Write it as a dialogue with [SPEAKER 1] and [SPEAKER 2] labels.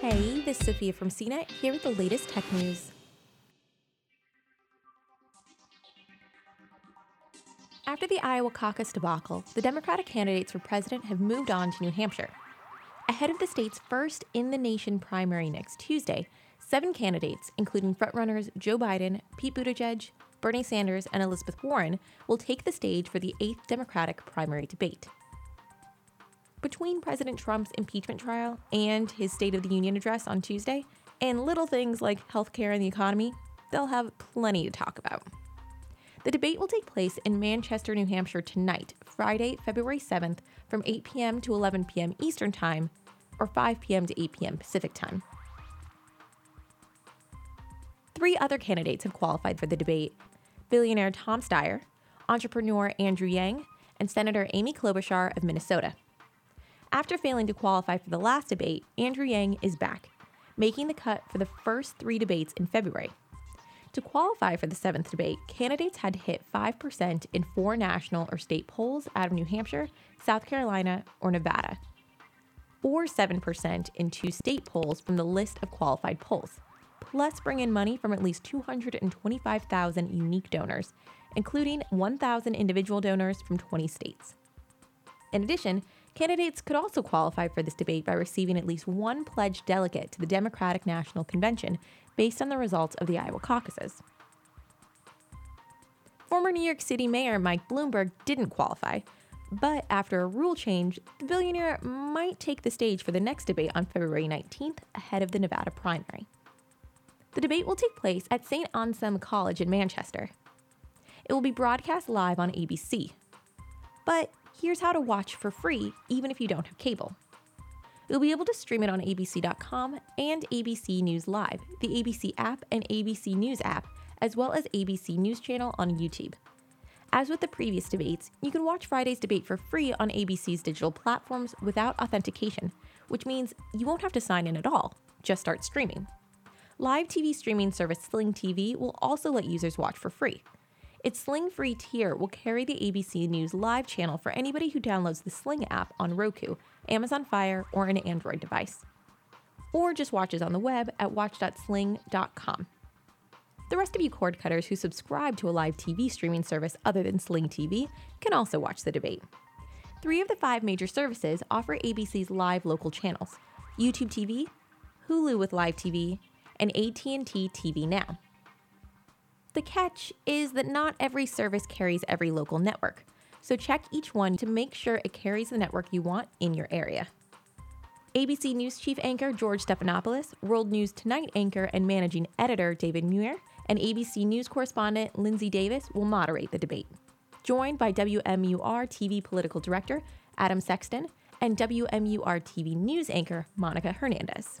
[SPEAKER 1] Hey, this is Sophia from CNET here with the latest tech news. After the Iowa caucus debacle, the Democratic candidates for president have moved on to New Hampshire. Ahead of the state's first in the nation primary next Tuesday, seven candidates, including frontrunners Joe Biden, Pete Buttigieg, Bernie Sanders, and Elizabeth Warren, will take the stage for the 8th Democratic primary debate. Between President Trump's impeachment trial and his State of the Union address on Tuesday, and little things like healthcare and the economy, they'll have plenty to talk about. The debate will take place in Manchester, New Hampshire tonight, Friday, February 7th, from 8 p.m. to 11 p.m. Eastern Time, or 5 p.m. to 8 p.m. Pacific Time. Three other candidates have qualified for the debate billionaire Tom Steyer, entrepreneur Andrew Yang, and Senator Amy Klobuchar of Minnesota. After failing to qualify for the last debate, Andrew Yang is back, making the cut for the first three debates in February. To qualify for the seventh debate, candidates had to hit 5% in four national or state polls out of New Hampshire, South Carolina, or Nevada, or 7% in two state polls from the list of qualified polls, plus bring in money from at least 225,000 unique donors, including 1,000 individual donors from 20 states. In addition, Candidates could also qualify for this debate by receiving at least one pledged delegate to the Democratic National Convention based on the results of the Iowa caucuses. Former New York City Mayor Mike Bloomberg didn't qualify, but after a rule change, the billionaire might take the stage for the next debate on February 19th ahead of the Nevada primary. The debate will take place at St. Anselm College in Manchester. It will be broadcast live on ABC. But here's how to watch for free, even if you don't have cable. You'll be able to stream it on ABC.com and ABC News Live, the ABC app and ABC News app, as well as ABC News Channel on YouTube. As with the previous debates, you can watch Friday's debate for free on ABC's digital platforms without authentication, which means you won't have to sign in at all, just start streaming. Live TV streaming service Sling TV will also let users watch for free. Its Sling free tier will carry the ABC News Live channel for anybody who downloads the Sling app on Roku, Amazon Fire, or an Android device. Or just watches on the web at watch.sling.com. The rest of you cord cutters who subscribe to a live TV streaming service other than Sling TV can also watch the debate. Three of the five major services offer ABC's live local channels: YouTube TV, Hulu with Live TV, and AT&T TV Now. The catch is that not every service carries every local network, so check each one to make sure it carries the network you want in your area. ABC News chief anchor George Stephanopoulos, World News Tonight anchor and managing editor David Muir, and ABC News correspondent Linsey Davis will moderate the debate. Joined by WMUR TV political director Adam Sexton and WMUR TV news anchor Monica Hernandez.